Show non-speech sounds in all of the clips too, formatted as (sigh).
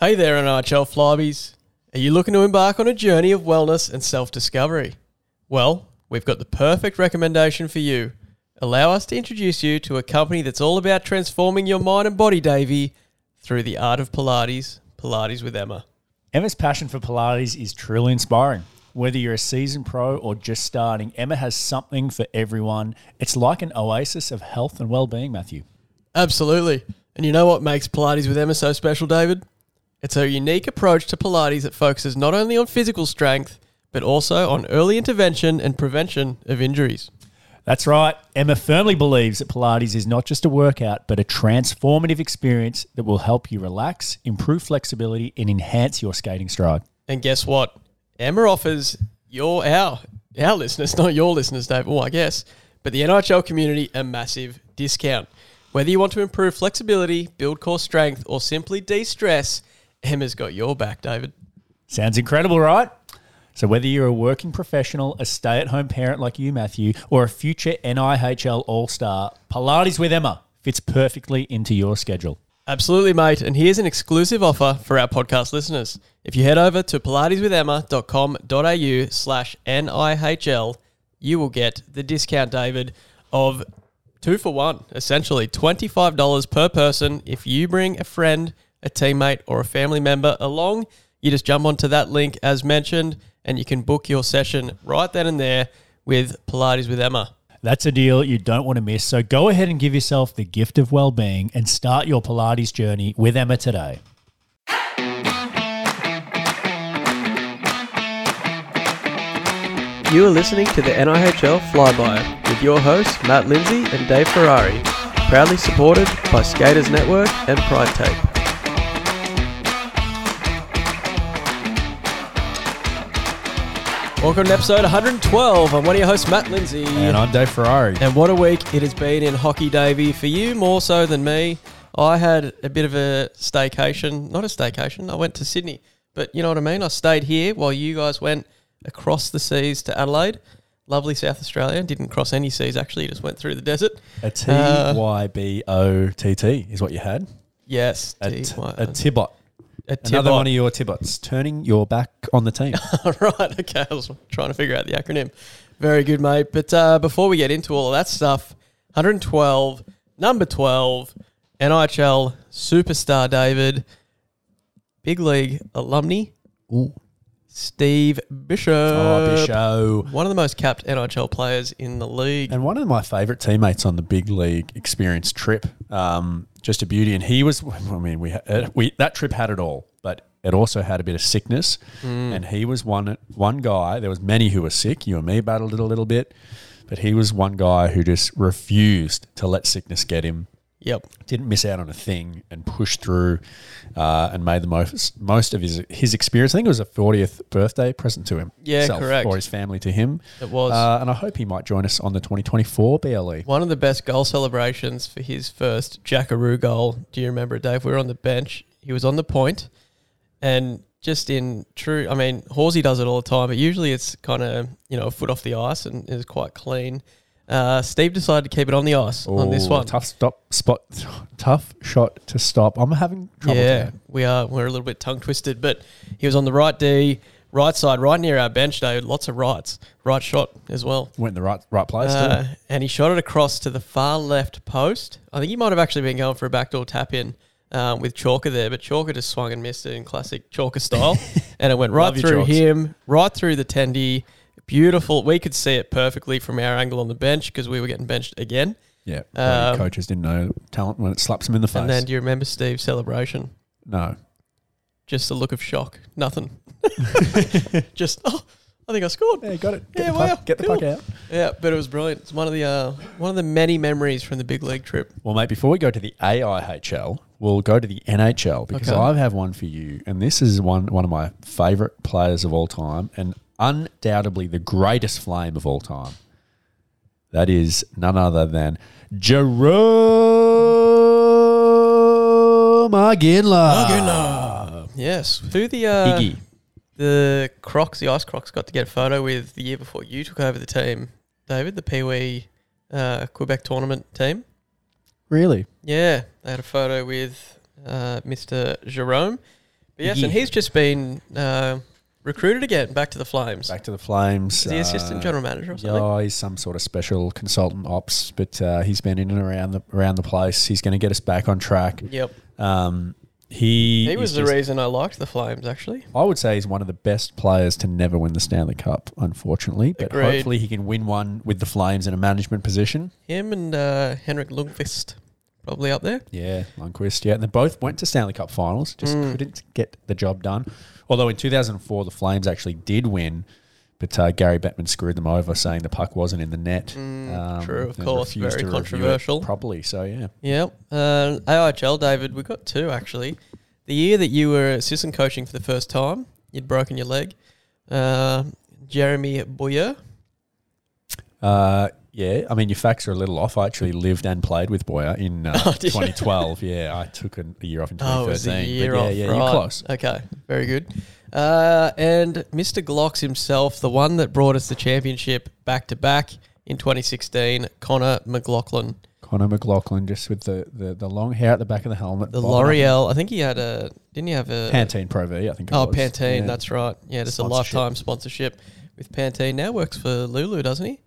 Hey there, NIHL Flybies. Are you looking to embark on a journey of wellness and self discovery? Well, we've got the perfect recommendation for you. Allow us to introduce you to a company that's all about transforming your mind and body, Davey, through the art of Pilates, Pilates with Emma. Emma's passion for Pilates is truly inspiring. Whether you're a seasoned pro or just starting, Emma has something for everyone. It's like an oasis of health and well-being, Matthew. Absolutely. And you know what makes Pilates with Emma so special, David? It's a unique approach to Pilates that focuses not only on physical strength, but also on early intervention and prevention of injuries. That's right. Emma firmly believes that Pilates is not just a workout, but a transformative experience that will help you relax, improve flexibility, and enhance your skating stride. And guess what? Emma offers your our our listeners, not your listeners, Dave. Well, I guess, but the NIHL community a massive discount. Whether you want to improve flexibility, build core strength, or simply de-stress, Emma's got your back, David. Sounds incredible, right? So, whether you're a working professional, a stay at home parent like you, Matthew, or a future NIHL All Star, Pilates with Emma fits perfectly into your schedule. Absolutely, mate. And here's an exclusive offer for our podcast listeners. If you head over to pilateswithemma.com.au slash NIHL, you will get the discount, David, of two for one, essentially $25 per person. If you bring a friend, a teammate, or a family member along, you just jump onto that link as mentioned and you can book your session right then and there with Pilates with Emma. That's a deal you don't want to miss. So go ahead and give yourself the gift of well being and start your Pilates journey with Emma today. You are listening to the NIHL Flyby with your hosts Matt Lindsay and Dave Ferrari, proudly supported by Skaters Network and Pride Tape. Welcome to episode 112. I'm one of your hosts, Matt Lindsay. And I'm Dave Ferrari. And what a week it has been in hockey, Davey. For you, more so than me. I had a bit of a staycation. Not a staycation. I went to Sydney. But you know what I mean? I stayed here while you guys went across the seas to Adelaide. Lovely South Australia. Didn't cross any seas, actually. Just went through the desert. A uh, T Y B O T T is what you had. Yes. A, T- a Tibbot. Another one of your Tibbots. Turning your back on the team. (laughs) right. Okay. I was trying to figure out the acronym. Very good, mate. But uh, before we get into all of that stuff, 112, number 12, NIHL superstar David, big league alumni, Ooh. Steve Bishop. Oh, Bisho. One of the most capped NIHL players in the league. And one of my favourite teammates on the big league experience trip, um, just a beauty. And he was, (laughs) I mean, we, we that trip had it all, but it also had a bit of sickness. And he was one one guy. There was many who were sick. You and me battled it a little bit, but he was one guy who just refused to let sickness get him. Yep. Didn't miss out on a thing and pushed through, uh, and made the most most of his his experience. I think it was a 40th birthday present to him. Yeah, himself correct. Or his family to him. It was. Uh, and I hope he might join us on the 2024 BLE. One of the best goal celebrations for his first Jackaroo goal. Do you remember it, Dave? We were on the bench. He was on the point, and just in true, I mean, Horsey does it all the time, but usually it's kind of you know a foot off the ice and is quite clean. Uh, Steve decided to keep it on the ice on this Ooh, one. Tough stop spot. Tough shot to stop. I'm having trouble. yeah, today. we are. We're a little bit tongue twisted, but he was on the right D, right side, right near our bench, Dave. Lots of rights, right shot as well. Went in the right right place. Uh, too. and he shot it across to the far left post. I think he might have actually been going for a backdoor tap in um, with Chalker there, but Chalker just swung and missed it in classic Chalker style. (laughs) and it went right Love through him, right through the tendy. Beautiful. We could see it perfectly from our angle on the bench because we were getting benched again. Yeah. um, coaches didn't know talent when it slaps them in the face. And then do you remember Steve's celebration? no. Just a look of shock. Nothing. (laughs) (laughs) just, oh, I think I scored. Yeah, got it. Get Yeah, the wow, get the cool. puck out. Yeah, but it was brilliant. It's one of the uh, one of the many memories from the big league trip. Well, mate, before we go to the AIHL, we'll go to the NHL because Okay. I have one for you, and this is one one of my favourite players of all time, and undoubtedly the greatest flame of all time. That is none other than Jarome Iginla. Yes, who the uh, Iggy. the Crocs, the Ice Crocs, got to get a photo with the year before you took over the team, David, the Pee Wee uh, Quebec tournament team. Really? Yeah, they had a photo with uh, Mr. Jarome. But yes, Yeah. and he's just been uh, recruited again back to the Flames. Back to the Flames. Is he assistant uh, general manager or something? Yeah, he's some sort of special consultant ops, but uh, he's been in and around the around the place. He's going to get us back on track. Yep. Um, he He was the just- reason I liked the Flames, actually. I would say he's one of the best players to never win the Stanley Cup, unfortunately. But Agreed. hopefully he can win one with the Flames in a management position. Him and uh, Henrik Lundqvist probably up there. Yeah, Lundqvist. Yeah, and they both went to Stanley Cup finals, just Mm. couldn't get the job done. Although in 2004 the Flames actually did win, but uh, Gary Bettman screwed them over, saying the puck wasn't in the net. Mm, true, of course, very to review it controversial. Properly, so yeah. Yep. Uh, AIHL, David, we got two actually. The year that you were assistant coaching for the first time, you'd broken your leg. Uh, Jeremy Boyer. Uh, yeah, I mean your facts are a little off. I actually lived and played with Boyer in uh, (laughs) Oh, 2012. yeah, I took a, a year off in Oh, 2013. it was a year yeah, off. yeah, right. you're close. Okay, very good. Uh, and Mr. Glocks himself, the one that brought us the championship back to back in 2016, Connor McLaughlin. Connor McLaughlin, just with the, the, the long hair at the back of the helmet. The. L'Oreal, I think he had a, didn't he have a. Pantene Pro V, I think. It Oh, was. Pantene, Yeah. that's right. Yeah, just a lifetime sponsorship with Pantene. Now works for Lulu, doesn't he?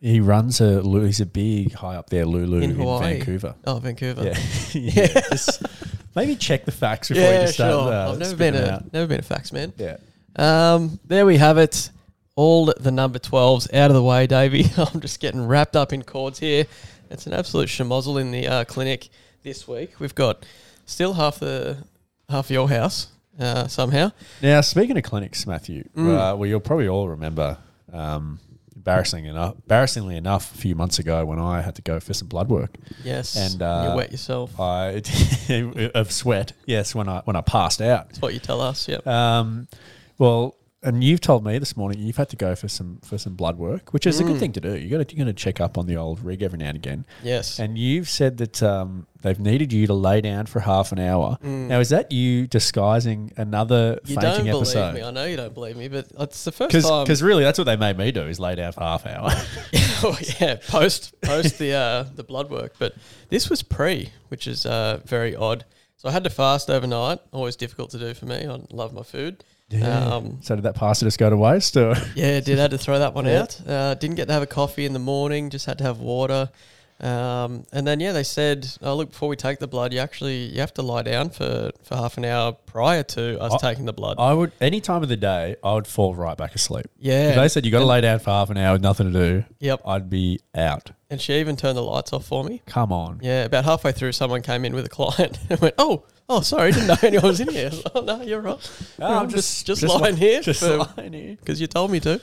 He runs a. He's a big high up there, Lulu In in, Vancouver. Oh, Vancouver. (laughs) (laughs) Yeah, yeah. Just maybe check the facts before you Yeah, just start. sure. Uh, I've never been a out. never been a fax man. Yeah. Um, there we have it. All the number 12s out of the way, Davey. (laughs) I'm just getting wrapped up in cords here. It's an absolute schmozzle in the uh, clinic this week. We've got still half the half your house uh, somehow. Now, speaking of clinics, Matthew, Mm. uh, well, you'll probably all remember, um, embarrassing enough, embarrassingly enough, a few months ago when I had to go for some blood work. Yes, And, you uh, wet yourself. I (laughs) of sweat. Yes, when I when I passed out. That's what you tell us. Yep. Um, well, and you've told me this morning you've had to go for some for some blood work, which is a Mm. good thing to do. You got to you got to check up on the old rig every now and again. Yes. And you've said that um, they've needed you to lay down for half an hour. Mm. Now, is that you disguising another you don't fainting believe episode? me. I know you don't believe me, but it's the first time. Because really, that's what they made me do is lay down for half an hour. (laughs) oh, yeah, post post the uh, the blood work. But this was pre, which is uh, very odd. So I had to fast overnight. Always difficult to do for me. I love my food. Um, so did that pasta just go to waste? Or (laughs) yeah, did I had to throw that one Yeah. out. Uh, didn't get to have a coffee in the morning. Just had to have water. Um, and then yeah, they said, "Oh look, before we take the blood, you actually you have to lie down for, for half an hour prior to us I- taking the blood." I would any time of the day, I would fall right back asleep. yeah, If they said you got to lay down for half an hour with nothing to do, Yep. I'd be out. And she even turned the lights off for me. Come on. Yeah, about halfway through, someone came in with a client (laughs) and went, "Oh, oh, sorry, didn't know anyone was in here." (laughs) Was like, oh no, you're right. Oh, I'm just just, lying li- here Just for- lying here. (laughs) because you told me to.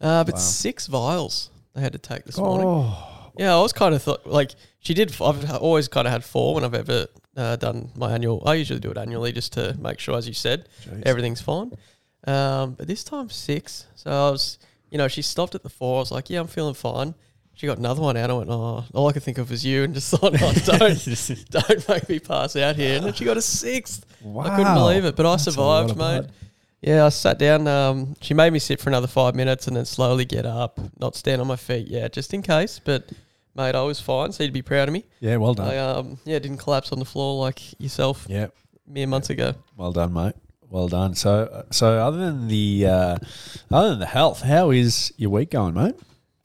Uh, but Wow. six vials they had to take this morning. Oh, Yeah, I was kind of thought like she did. I've always kind of had four when I've ever uh, done my annual. I usually do it annually just to make sure, as you said, jeez. everything's fine. Um, but this time six. So I was, you know, she stopped at the four. I was like, yeah, I'm feeling fine. She got another one out. I went, oh, all I could think of was you, and just (laughs) thought, oh, don't, (laughs) don't make me pass out here. And then she got a sixth. Wow. I couldn't believe it, but I That's survived, mate. Yeah, I sat down. Um, she made me sit for another five minutes and then slowly get up, not stand on my feet. Yeah, just in case. But mate, I was fine, so you'd be proud of me. Yeah, well done. I um, yeah, didn't collapse on the floor like yourself yeah, mere months ago. well done, mate. Well done. So, so other than the uh, other than the health, how is your week going, mate?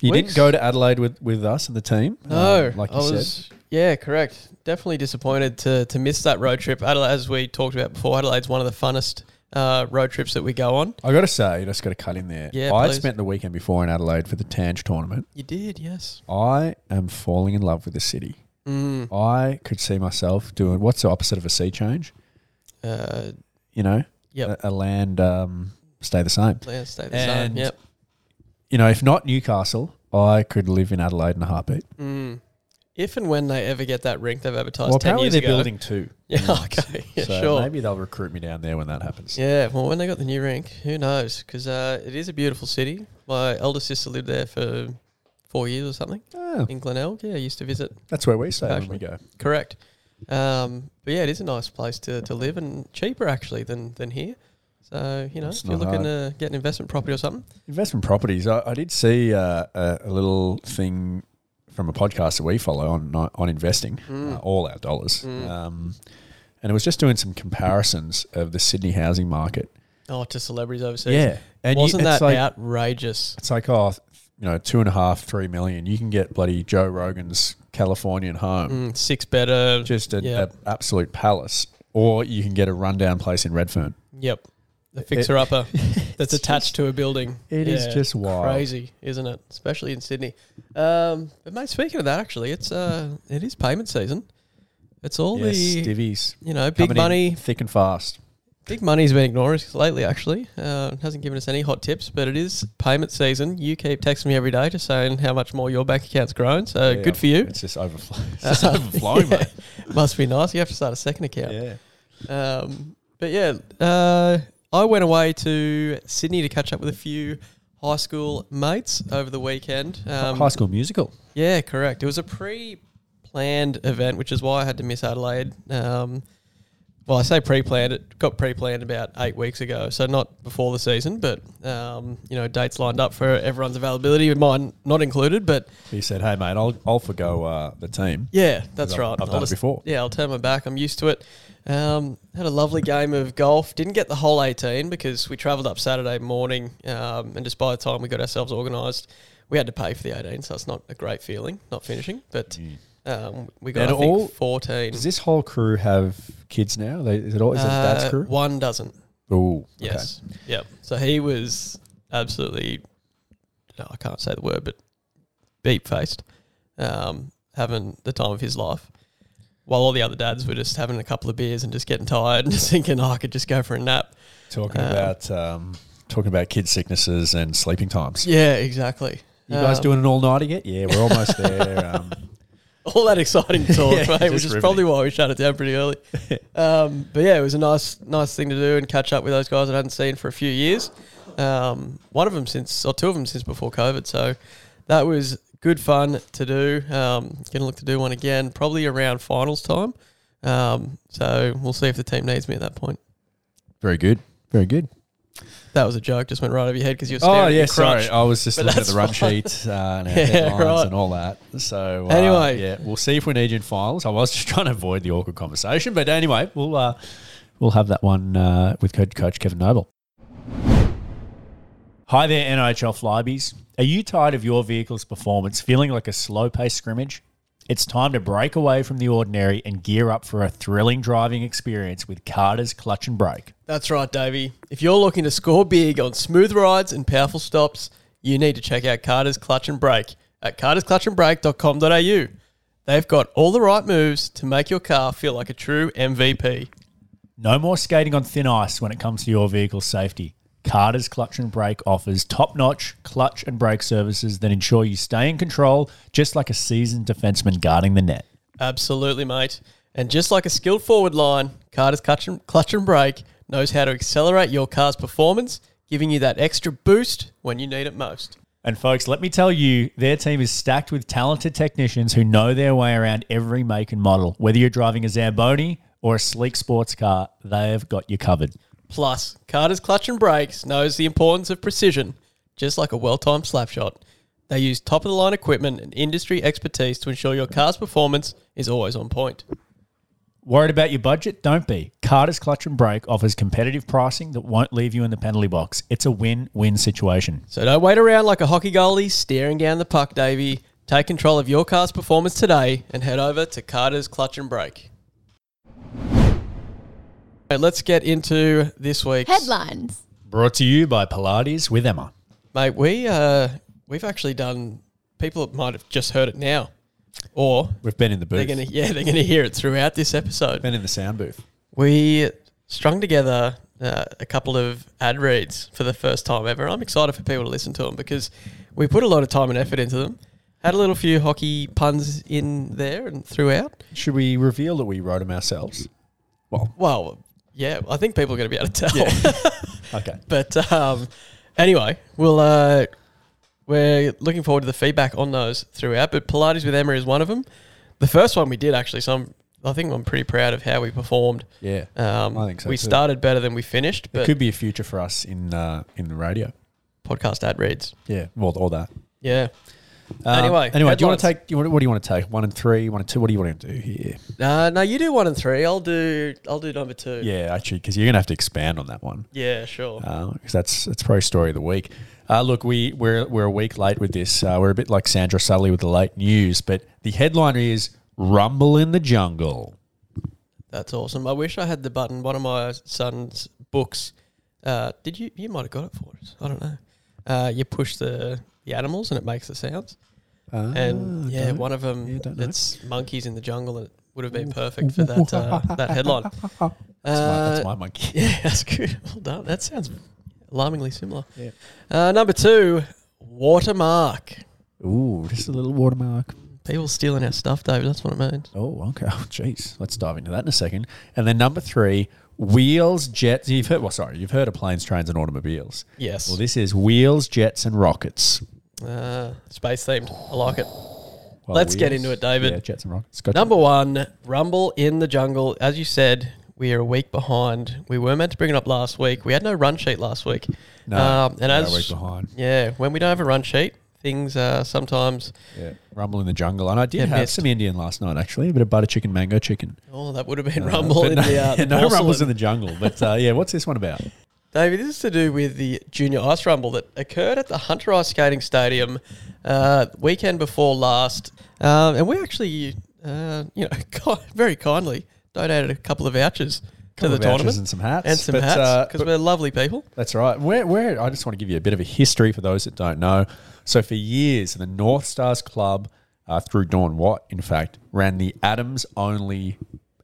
You Weeks? didn't go to Adelaide with, with us and the team, No, um, like I you said. was. Yeah, correct. Definitely disappointed to to miss that road trip. Adelaide, as we talked about before, Adelaide's one of the funnest uh, road trips that we go on. I got to say, you just got to cut in there. Yeah, I spent the weekend before in Adelaide for the Tange tournament. You did, yes. I am falling in love with the city. Mm, I could see myself doing what's the opposite of a sea change? uh, You know, yep. a, a land um, stay the same. Yeah, stay the same. Yep. You know, if not Newcastle, I could live in Adelaide in a heartbeat. Mm. If and when they ever get that rink they've advertised well, ten apparently years they're ago. building two. (laughs) Yeah, okay. Yeah, so sure. maybe they'll recruit me down there when that happens. Yeah, well, when they got the new rink, who knows? Because uh, it is a beautiful city. My elder sister lived there for four years or something Ah, in Glenelg. Yeah, I used to visit. that's where we stay when we go. Correct. Um, but yeah, it is a nice place to, to live and cheaper actually than, than here. So, you know, It's if you're looking to get an investment property or something, Investment properties. I, I did see uh, a, a little thing from a podcast that we follow on on investing, Mm. uh, all our dollars. Mm. Um, and it was just doing some comparisons of the Sydney housing market. Oh, to celebrities overseas. Yeah, and Wasn't it's that like, outrageous? It's like oh, you know, two and a half, three million. You can get bloody Joe Rogan's Californian home, Mm, six better. just an absolute palace, or you can get a rundown place in Redfern. Yep. The fixer upper (laughs) that's attached to a building. It is just wild. Crazy, isn't it? Especially in Sydney. Um, but mate, speaking of that, actually, it's uh, it is payment season. It's all Yes, the divvies, you know big money. thick and fast. Big money's been ignoring us lately. Actually, uh, hasn't given us any hot tips, but it is payment season. You keep texting me every day, just saying how much more your bank account's grown. So Yeah, good for you. It's just overflow. It's just (laughs) overflowing, mate. Must be nice. You have to start a second account. Yeah. Um, but yeah, uh, I went away to Sydney to catch up with a few high school mates over the weekend. Um, High School Musical. Yeah, correct. It was a pre-planned event, which is why I had to miss Adelaide. Um, well, I say pre-planned. It got pre-planned about eight weeks ago, so not before the season, but um, you know, dates lined up for everyone's availability, with mine not included. But He said, "Hey, mate, I'll I'll forgo uh, the team." yeah, that's I've- right. I've I'll done it just- before. Yeah, I'll turn my back. I'm used to it. Um, had a lovely game of golf. Didn't get the whole 18 because we travelled up Saturday morning, um, and just by the time we got ourselves organised, we had to pay for the 18, so it's not a great feeling not finishing. But um, we got And I think all- 14. Does this whole crew have kids now? They, is it all? Is it dad's Uh, crew? One doesn't. Oh, Yes. Yep. So he was absolutely, no, I can't say the word, but beep faced, um, having the time of his life. While all the other dads were just having a couple of beers and just getting tired (laughs) and just thinking, oh, I could just go for a nap. Talking Um, about um, talking about kid sicknesses and sleeping times. Yeah, exactly. You guys Um, doing an all nighter yet? Yeah, we're almost there. Um, (laughs) all that exciting (laughs) talk, Yeah, mate, which is riveting. probably why we shut it down pretty early. um, but yeah, it was a nice, nice thing to do and catch up with those guys I hadn't seen for a few years. Um, one of them since, or two of them since before COVID. So that was good fun to do. Um, gonna look to do one again, probably around finals time. Um, so we'll see if the team needs me at that point. very good. Very good. That was a joke, just went right over your head because you were Oh staring at yeah, sorry. I was just But looking at the run fine. sheet uh, and (laughs) Yeah, headlines right. and all that. So uh, Anyway. yeah, we'll see if we need you in finals. I was (laughs) just trying to avoid the awkward conversation, but anyway, we'll uh, we'll have that one uh, with coach, coach Kevin Noble. Hi there, NIHL Flybies. Are you tired of your vehicle's performance feeling like a slow paced scrimmage? It's time to break away from the ordinary and gear up for a thrilling driving experience with Carter's Clutch and Brake. That's right, Davey. If you're looking to score big on smooth rides and powerful stops, you need to check out Carter's Clutch and Brake at cartersclutchandbrake.com.au. They've got all the right moves to make your car feel like a true MVP. No more skating on thin ice when it comes to your vehicle's safety. Carter's Clutch and Brake offers top notch clutch and brake services that ensure you stay in control, just like a seasoned defenseman guarding the net. Absolutely, mate. And just like a skilled forward line, Carter's Clutch and, Clutch and Brake knows how to accelerate your car's performance, giving you that extra boost when you need it most. And folks, let me tell you, their team is stacked with talented technicians who know their way around every make and model. Whether you're driving a Zamboni or a sleek sports car, they've got you covered. Plus, Carter's Clutch and Brakes knows the importance of precision, just like a well-timed slap shot. They use top-of-the-line equipment and industry expertise to ensure your car's performance is always on point. Worried about your budget? Don't be. Carter's Clutch and Brake offers competitive pricing that won't leave you in the penalty box. It's a win win situation. So don't wait around like a hockey goalie staring down the puck, Davey. Take control of your car's performance today and head over to Carter's Clutch and Brake. Okay, let's get into this week's Headlines. Brought to you by Pilates with Emma. Mate, we uh we've actually done people might have just heard it now. Or We've been in the they're booth. gonna yeah, they're gonna hear it throughout this episode. been in the sound booth. We strung together uh, a couple of ad reads for the first time ever. I'm excited for people to listen to them because we put a lot of time and effort into them. Had a little few hockey puns in there and throughout. Should we reveal that we wrote them ourselves? Well, Well, yeah, I think people are going to be able to tell. (laughs) okay. But um, anyway, we'll uh, we're looking forward to the feedback on those throughout. But Pilates with Emma is one of them. The first one we did actually, so I'm, I think I'm pretty proud of how we performed. Yeah. Um, I think so We too. started better than we finished, It could be a future for us in uh, in the radio. podcast ad reads. Yeah. Well, all that. Yeah. Um, Anyway, anyway, do you want to headlines. take? You want, what do you want to take? One and three, one and two. What do you want to do here? Uh, no, you do one and three. I'll do. I'll do number two. Yeah, actually, because you're gonna have to expand on that one. Yeah, sure. because that's that's probably story of the week. Uh, look, we we're we're a week late with this. Uh, we're a bit like Sandra Sully with the late news, but the headline is "Rumble in the Jungle." That's awesome. I wish I had the button. One of my son's books. Uh, did you? You might have got it for us. I don't know. Uh, you push the the animals and it makes the sounds. and yeah, one of them yeah, it's monkeys in the jungle, and it would have been perfect for that uh, (laughs) that headline. That's, my, Uh, that's my monkey. (laughs) Yeah, that's good. Well done. That sounds alarmingly similar. Yeah. Uh, number two, watermark. Ooh, just a little watermark. People stealing our stuff, David. That's what it means. Oh, okay. (laughs) Oh, jeez. Let's dive into that in a second. And then number three, wheels, jets. You've heard. Well, sorry, you've heard of planes, trains, and automobiles. Yes. Well, this is wheels, jets, and rockets. Uh, space themed. I like it. Well, Let's get into it, David. Yeah, jets and rockets. Number one, Rumble in the Jungle. As you said, we are a week behind. We were meant to bring it up last week. We had no run sheet last week. No, Um, and we're a as week behind. yeah, when we don't have a run sheet, things uh, sometimes. Yeah, rumble in the jungle, and I did have missed. some Indian last night. Actually, a bit of butter chicken, mango chicken. Oh, that would have been Uh, Rumble in no, the, uh, (laughs) the no rumbles in the jungle. But uh, yeah, what's this one about? David, this is to do with the Junior Ice Rumble that occurred at the Hunter Ice Skating Stadium uh, weekend before last. Um, and we actually, uh, you know, (laughs) very kindly donated a couple of vouchers to the tournament and some hats. and some But, hats uh, because but- we're lovely people. That's right. Where, where I just want to give you a bit of a history for those that don't know. So for years, the North Stars Club, uh, through Dawn Watt, in fact, ran the Adams only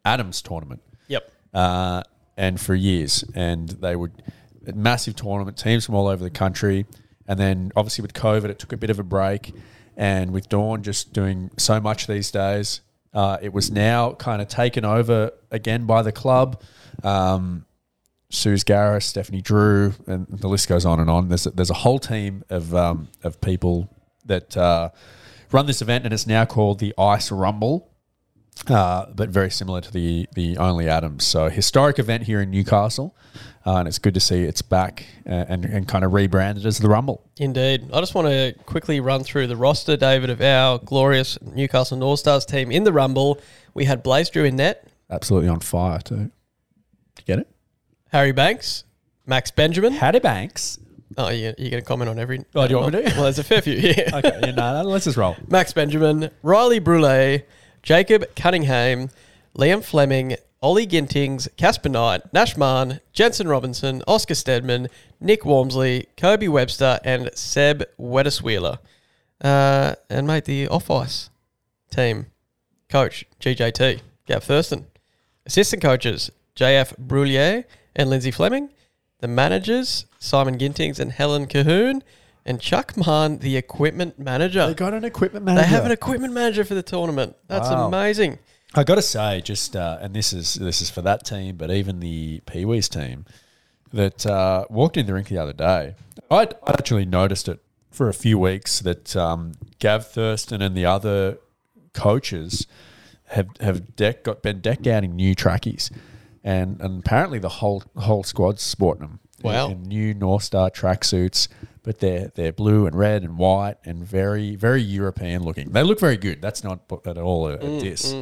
Adams tournament. Yep. uh, and for years. And they would massive tournament teams from all over the country. And then obviously with COVID, it took a bit of a break. And with Dawn just doing so much these days, uh, it was now kind of taken over again by the club. Um, Suze Garris, Stephanie Drew, and the list goes on and on. There's a, there's a whole team of um, of people that uh, run this event, and it's now called the Ice Rumble uh, but very similar to the the Only Adams. So historic event here in Newcastle, uh, and it's good to see it's back uh, and and kind of rebranded as the Rumble. Indeed. I just want to quickly run through the roster, David, of our glorious Newcastle North Stars team in the Rumble. We had Blaze Drew in net, Absolutely on fire too. Did you get it? Harry Banks, Max Benjamin. Hattie Banks. Oh, you, you're going to comment on every. Oh, do you want me to? Well, there's a fair few. Yeah. (laughs) Okay, yeah, no, no, let's just roll. Max Benjamin, Riley Brule, Jacob Cunningham, Liam Fleming, Ollie Gintings, Casper Knight, Nash Marn, Jensen Robinson, Oscar Stedman, Nick Walmsley, Kobe Webster, and Seb Weddiswheeler. Uh, and mate, the off ice team coach GJT, Gav Thurston, assistant coaches JF Brulier and Lindsay Fleming, the managers Simon Gintings and Helen Cahoon, and Chuck Mahon, the equipment manager. They got an equipment manager. They have an equipment manager for the tournament. That's Wow. amazing. I got to say, just uh, and this is this is for that team, but even the Pee Wees team that uh, walked in the rink the other day. I'd, I'd actually noticed it for a few weeks that um, Gav Thurston and the other coaches have have deck, got been decked out in new trackies, and, and apparently the whole whole squad's sporting them. Wow. in, in new North Star tracksuits, but they're they're blue and red and white and very very European looking. They look very good. That's not at all a, a diss.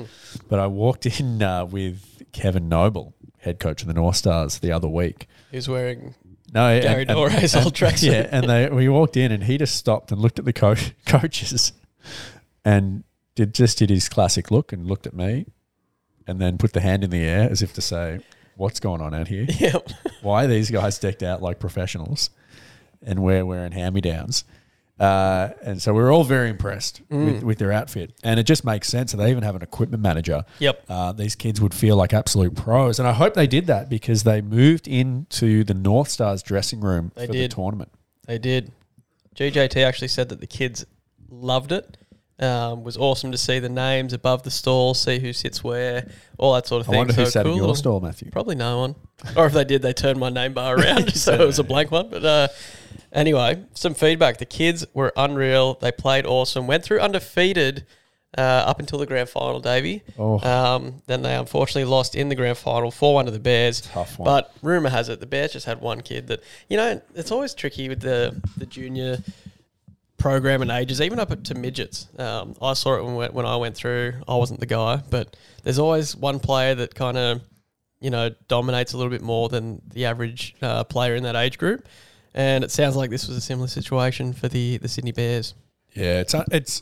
But I walked (laughs) in uh, with Kevin Noble, head coach of the North Stars, the other week. Who's wearing No, Gary Dore's old tracksuit. Yeah, and they we walked in and he just stopped and looked at the coach, (laughs) coaches, and did just did his classic look and looked at me, and then put the hand in the air as if to say, "What's going on out here? (laughs) Yeah. Why are these guys decked out like professionals, and we're wearing hand me downs?" Uh, and so we were all very impressed Mm. with, with their outfit, and it just makes sense. that They even have an equipment manager Yep. uh, these kids would feel like absolute pros. And I hope they did that because they moved into the North Stars dressing room They for did. the tournament. They did. GJT actually said that the kids loved it. Um, was awesome to see the names above the stall, see who sits where, all that sort of thing. I thing. wonder who So sat at cool your little- stall, Matthew. Probably no one. or if they did, they turned my name bar around, (laughs) (laughs) so it was a blank one. But uh, anyway, some feedback. The kids were unreal. They played awesome. Went through undefeated uh, up until the grand final, Davey. Oh. Um, then they unfortunately lost in the grand final, 4 1 to the Bears. Tough one. But rumour has it the Bears just had one kid that, you know, it's always tricky with the, the junior program and ages, even up to midgets. Um, I saw it when, when I went through. I wasn't the guy, but there's always one player that kind of, you know, dominates a little bit more than the average uh, player in that age group. And it sounds like this was a similar situation for the, the Sydney Bears. Yeah, it's it's.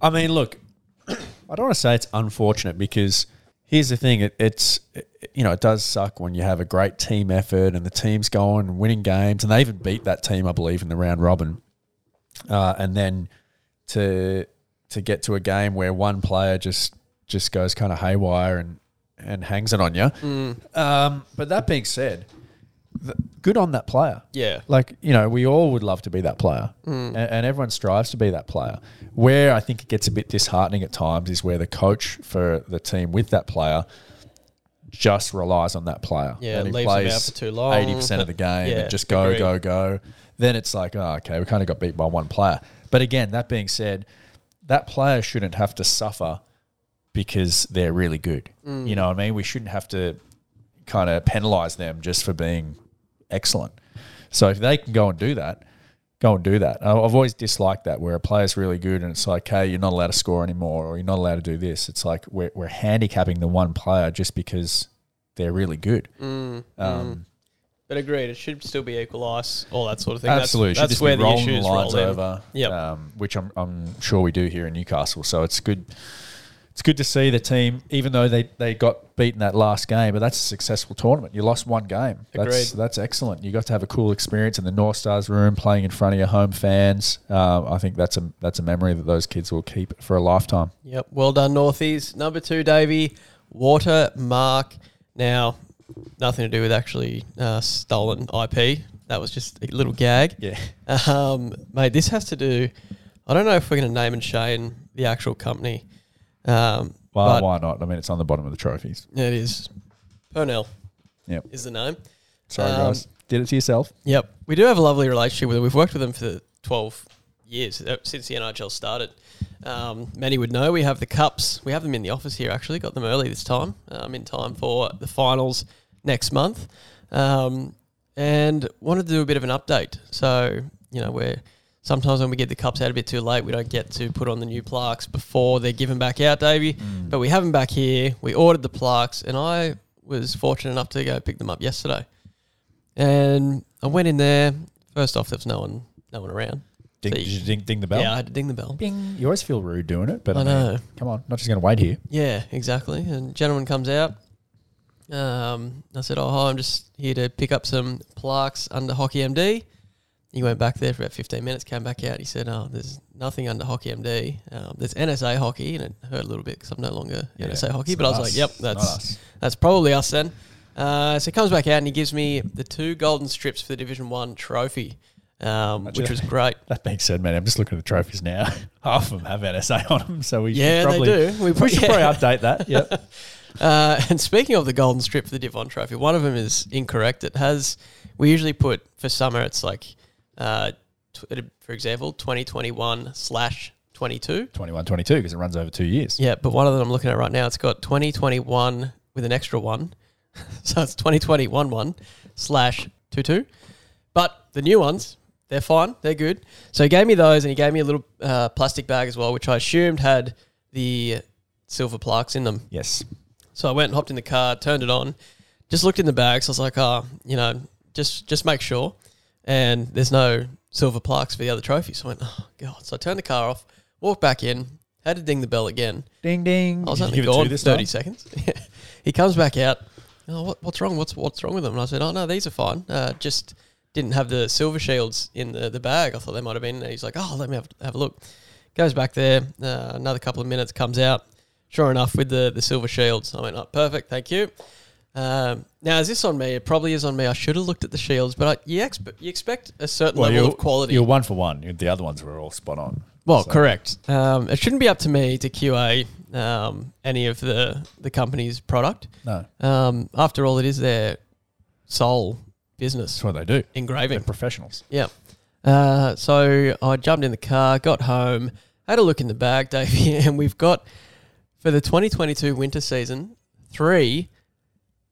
I mean, look, (clears throat) I don't want to say it's unfortunate because here's the thing: it, it's it, you know it does suck when you have a great team effort and the team's going and winning games, and they even beat that team, I believe, in the round robin, uh, and then to to get to a game where one player just just goes kind of haywire and and hangs it on you. Um, but that being said, th- good on that player. Yeah. Like, you know, we all would love to be that player, and, and everyone strives to be that player. Where I think it gets a bit disheartening at times is where the coach for the team with that player just relies on that player. Yeah, and he plays out for too long. 80% of the (laughs) game Yeah, and just go, agreed. go, go. Then it's like, oh, okay, we kind of got beat by one player. But again, that being said, that player shouldn't have to suffer because they're really good. Mm. You know what I mean? We shouldn't have to kind of penalize them just for being excellent. So if they can go and do that, go and do that. I- I've always disliked that where a player's really good and it's like, hey, you're not allowed to score anymore or you're not allowed to do this. It's like we're, we're handicapping the one player just because they're really good. Mm, Um, But agreed, it should still be equal ice, all that sort of thing. Absolutely, That's, that's where the issues lines roll over. Yep. um, which I'm, I'm sure we do here in Newcastle. So it's good. It's good to see the team, even though they, they got beaten that last game, but that's a successful tournament. You lost one game. That's Agreed. that's excellent. You got to have a cool experience in the North Stars room, playing in front of your home fans. Um, I think that's a that's a memory that those kids will keep for a lifetime. Yep. Well done, Northies. Number two, Davey. Watermark. Now, nothing to do with actually uh, stolen IP. That was just a little gag. Yeah, Um, mate, this has to do. I don't know if we're going to name and shame the actual company. Um, well, but why not? I mean, it's on the bottom of the trophies. it is Purnell. Yep. Is the name. Sorry, Um, guys. Did it to yourself. Yep. We do have a lovely relationship with them. We've worked with them for 12 years uh, since the NIHL started. Um, many would know we have the cups. We have them in the office here, actually. Got them early this time, um, in time for the finals next month. Um, and wanted to do a bit of an update. So, you know, we're sometimes when we get the cups out a bit too late, we don't get to put on the new plaques before they're given back out, Davey. But we have them back here. We ordered the plaques, and I was fortunate enough to go pick them up yesterday. And I went in there. First off, there was no one, no one around. Ding, So did you- you ding, ding the bell? Yeah, I had to ding the bell. Bing. You always feel rude doing it, but I, I mean, know. come on, not just going to wait here. Yeah, exactly. And gentleman comes out. Um, I said, "Oh, hi, I'm just here to pick up some plaques under Hockey MD." He went back there for about 15 minutes, came back out. He said, "Oh, there's nothing under Hockey MD. Um, there's NSA Hockey," and it hurt a little bit because I'm no longer Yeah, NSA Hockey. But I was not like, "Yep, that's that's probably us then." Uh, so he comes back out and he gives me the two golden strips for the Division One trophy, um, which that. was great. (laughs) That being said, man, I'm just looking at the trophies now. (laughs) Half of them have NSA on them, so we Yeah, should probably, they do. We, We should yeah. probably update that. Yep. (laughs) Uh, and speaking of the golden strip for the Div 1 trophy, one of them is incorrect. It has, we usually put for summer, it's like, uh, tw- for example, 2021 slash 22. 21 22 because it runs over two years. Yeah, but one of them I'm looking at right now, it's got 2021 with an extra one. (laughs) so it's 2021 one slash 22. But the new ones, they're fine. They're good. So he gave me those and he gave me a little uh, plastic bag as well, which I assumed had the silver plaques in them. Yes. So I went and hopped in the car, turned it on, just looked in the bags. I was like, oh, you know, just just make sure. And there's no silver plaques for the other trophies. So I went, oh god. So I turned the car off, walked back in, had to ding the bell again. Ding ding. I was Did you only give it two gone this thirty time? seconds. (laughs) he comes back out. Oh, what, what's wrong? What's what's wrong with them? And I said, oh no, these are fine. Uh, just didn't have the silver shields in the, the bag. I thought they might have been. And he's like, oh, let me have, have a look. Goes back there. Uh, another couple of minutes comes out. Sure enough, with the the silver shields. I went, oh, perfect, thank you. Um, now, is this on me? It probably is on me. I should have looked at the shields, but I, you, expe- you expect a certain Well, level of quality. You're one for one. The other ones were all spot on. Well, So- correct. Um, it shouldn't be up to me to QA um, any of the the company's product. No, Um, after all, it is their sole business that's what they do. They're engraving. professionals. Yeah. Uh, so I jumped in the car, got home, had a look in the bag, (laughs) Davey, and we've got for the 2022 winter season three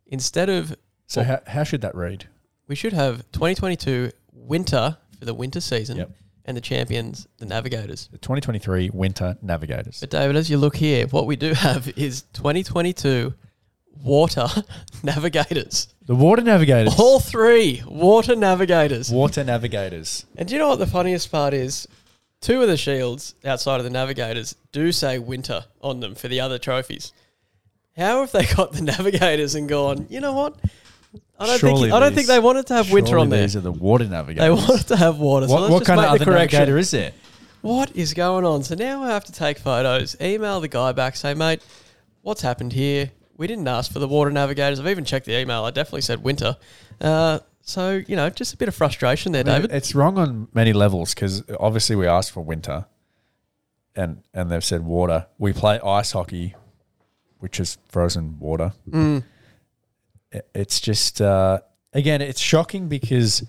instead of So how, how should that read? we should have 2022 winter for the winter season Yep. and the champions, the Navigators. The 2023 Winter Navigators. But David, as you look here, what we do have is 2022 Water (laughs) Navigators. The Water Navigators. All three Water Navigators. Water Navigators. And do you know what the funniest part is? Two of the shields outside of the Navigators do say winter on them for the other trophies. How have they got the Navigators and gone, you know what? I don't Surely think I don't these- think they wanted to have winter Surely on there. These are the Water navigators. They wanted to have water. So what let's what just kind of make the other correction. navigator is there? What is going on? So now I have to take photos, email the guy back, say, mate, what's happened here? We didn't ask for the water navigators. I've even checked the email. I definitely said winter. Uh, so, you know, just a bit of frustration there, David. It's wrong on many levels because obviously we asked for winter, and and they've said water. We play ice hockey, which is frozen water. Mm. It- It's just uh, again, it's shocking because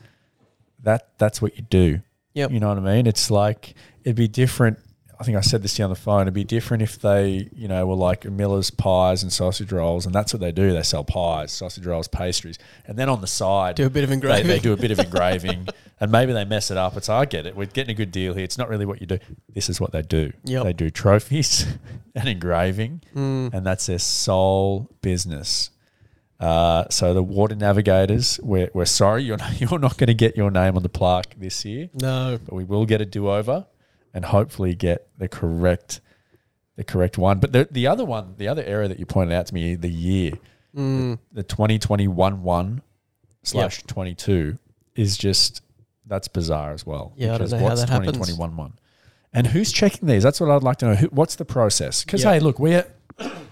that that's what you do. Yep. You know what I mean? It's like it'd be different. I think I said this to you on the phone. It'd be different if they, you know, were like Miller's pies and sausage rolls, and that's what they do. They sell pies, sausage rolls, pastries, and then on the side Do a bit of they, engraving. they do a bit of (laughs) engraving, and maybe they mess it up. It's I get it. We're getting a good deal here. It's not really what you do. This is what they do. Yep. They do trophies (laughs) and engraving, Mm. and that's their sole business. Uh, so the water navigators, we're, we're sorry you're not, (laughs) you're not going to get your name on the plaque this year, No. but we will get a do over, and hopefully get the correct the correct one. But the the other one, the other error that you pointed out to me, the year, Mm. the 2021 one slash 22 is just that's bizarre as well. Yeah, I don't because know how what's that happens. 2021 one? And who's checking these? That's what I'd like to know. Who, what's the process? Because hey, look, we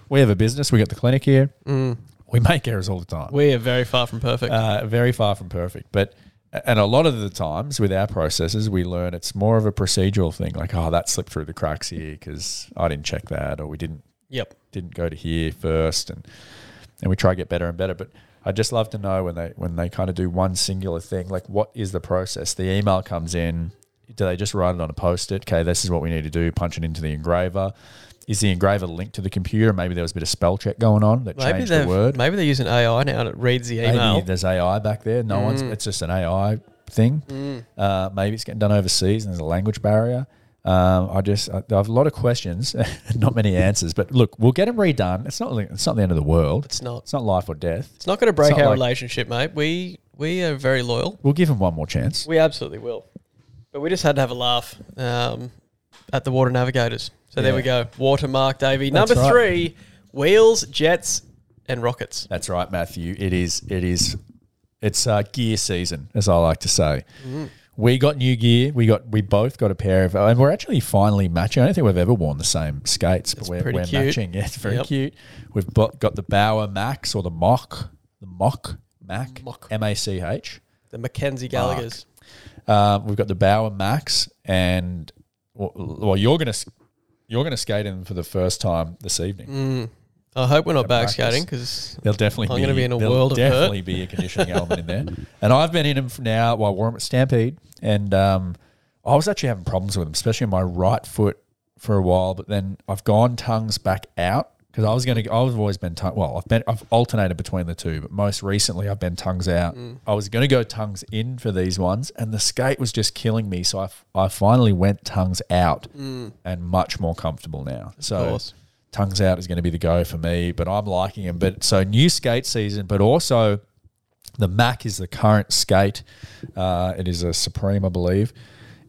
we have a business. We got the clinic here. Mm. We make errors all the time. We are very far from perfect. Uh, very far from perfect, but and a lot of the times with our processes, we learn it's more of a procedural thing. Like, oh, that slipped through the cracks here because I didn't check that, or we didn't yep. didn't go to here first, and and we try to get better and better. But I just love to know when they when they kind of do one singular thing, like what is the process? The email comes in. Do they just write it on a post it? Okay, this is what we need to do. Punch it into the engraver. Is the engraver linked to the computer? Maybe there was a bit of spell check going on that Maybe changed the word. maybe they're using AI now and it reads the email. Maybe there's AI back there. No one's. Mm. It's just an AI thing. Mm. Uh, maybe it's getting done overseas and there's a language barrier. Um, I just I, I have a lot of questions, (laughs) not many answers. But look, we'll get them redone. It's not it's not the end of the world. It's not. It's not life or death. It's not going to break our like- relationship, mate. We we are very loyal. We'll give them one more chance. We absolutely will. But we just had to have a laugh um, at the Water Navigators. So there we go. Watermark, Davey. That's Number right. three, wheels, jets, and rockets. That's right, Matthew. It is. It is. It's uh, gear season, as I like to say. We got new gear. We got. We both got a pair of, and we're actually finally matching. I don't think we've ever worn the same skates, but It's we're, pretty we're cute. matching. Yeah, it's very Yep. cute. We've bo- got the Bauer Max or the Mock, the Mock Mac, Mock. M A C H. The Mackenzie Gallagher's. Um, we've got the Bauer Max, and well, well you're gonna you're gonna skate in for the first time this evening. Mm. I hope we're not back practice. skating because There'll definitely I'm gonna be in a world of hurt. definitely be a conditioning element in there. (laughs) And I've been in them for now. Well, I wore them at Stampede, and um, I was actually having problems with them, especially in my right foot for a while. But then I've gone tongues back out because I was going to. I've always been tongue. Well, I've been. I've alternated between the two, but most recently I've been tongues out. Mm. I was going to go tongues in for these ones, and the skate was just killing me. So I, f- I finally went tongues out, and much more comfortable now. of So course. tongues out is going to be the go for me, but I'm liking them. But so new skate season, but also the Mach is the current skate. Uh, it is a Supreme, I believe,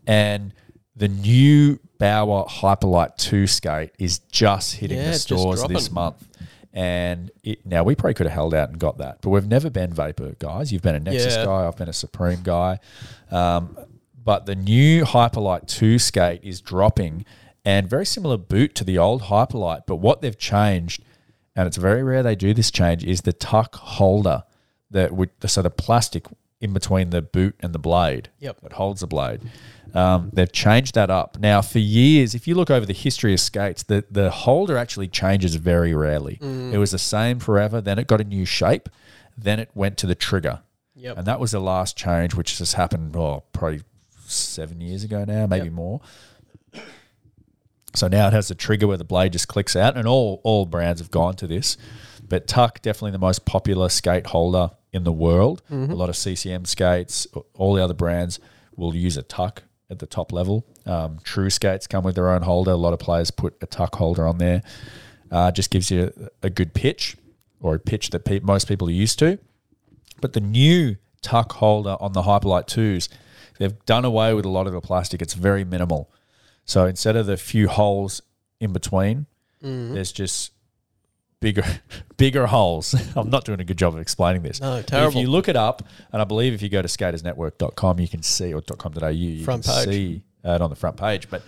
and the new Bauer Hyperlite Two skate is just hitting Yeah, the just stores this dropping. month. And it, now we probably could have held out and got that, but we've never been Vapor guys. You've been a Nexus Yeah. guy. I've been a Supreme guy. Um, but the new Hyperlite 2 skate is dropping and very similar boot to the old Hyperlite. But what they've changed, and it's very rare they do this change, is the Tuuk holder that would so the plastic in between the boot and the blade Yep. It holds the blade. Um, they've changed that up. Now, for years, if you look over the history of skates, the, the holder actually changes very rarely. Mm. It was the same forever. Then it got a new shape. Then it went to the trigger. Yep. And that was the last change, which has happened, oh, probably seven years ago now, maybe Yep. more. So now it has the trigger where the blade just clicks out, and all all brands have gone to this. But Tuuk definitely the most popular skate holder in the world. Mm-hmm. A lot of CCM skates, all the other brands will use a Tuuk at the top level. Um, true skates come with their own holder. A lot of players put a Tuuk holder on there. Uh, just gives you a, a good pitch or a pitch that pe- most people are used to. But the new Tuuk holder on the Hyperlite 2s, they've done away with a lot of the plastic. It's very minimal. So instead of the few holes in between, Mm-hmm. there's just bigger (laughs) bigger holes. (laughs) I'm not doing a good job of explaining this. No, But terrible. If you look it up, and I believe if you go to skatersnetwork.com, you can see, or .com.au, you Front can page. see it on the front page. But